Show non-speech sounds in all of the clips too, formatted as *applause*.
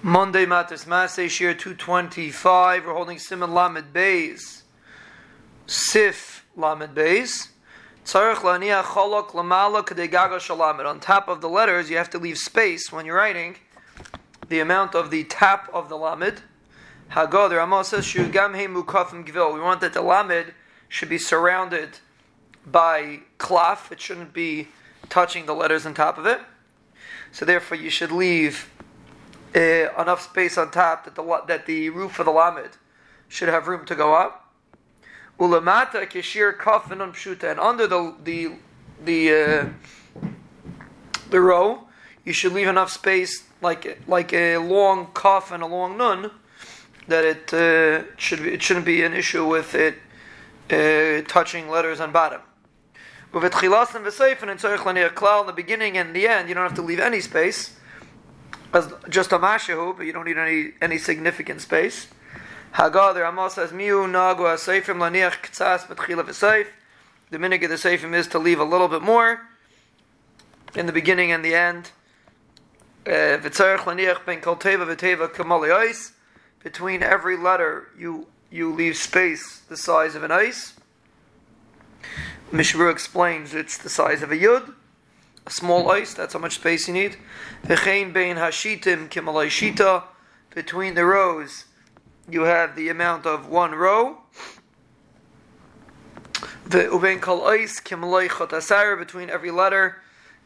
Monday Matis Masay Shir 225. We're holding Simon Lamed Beis. Sif Lamed Beis. Tzarech laniach cholok lamala kadegaga shalamed. On top of the letters, you have to leave space when you're writing the amount of the tap of the lamed. Hagod, Ramah says, Shugam mukafim gvil. We want that the lamed should be surrounded by cloth. It shouldn't be touching the letters on top of it. So therefore, you should leave uh, enough space on top that the that the roof of the lamed should have room to go up. Ulamata kishir kafin pshuta, and under the the the uh, the row, you should leave enough space, like like a long kaf and a long nun, that it uh, should be, it shouldn't be an issue with it uh, touching letters on bottom. With and in the beginning and the end, you don't have to leave any space, as just a mashahu, but you don't need any any significant space. Hagah, the Ramah says, Miu nagwa seifim laniach ktsas betchila v'seif. The minig of the seifim is to leave a little bit more in the beginning and the end. Eh, v'tzarech laniach ben kol teva v'teva kamali ice. Between every letter, you you leave space the size of an ice. Mishra explains it's the size of a yud, small ice. That's how much space you need. V'chein bein hashitim kimalai shita. Between the rows, you have the amount of one row. The uben kol ice kimalai chotasar. Between every letter,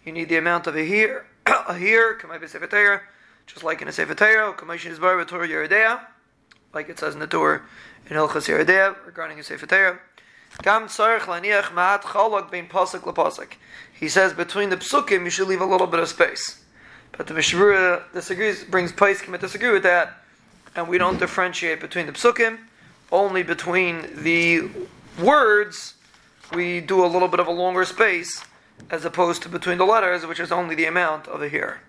you need the amount of a here, *coughs* a here. Kamay b'sefer just like in a sefer Torah. Kamay is Yoreh De'ah, like it says in the Torah in Hilchas Yoreh De'ah regarding a sefer Torah. Laniach ma'at bein. He says between the psukim you should leave a little bit of space. But the Mishnah disagrees, brings Paiskim disagree with that, and we don't differentiate between the psukim, only between the words we do a little bit of a longer space, as opposed to between the letters, which is only the amount of a here.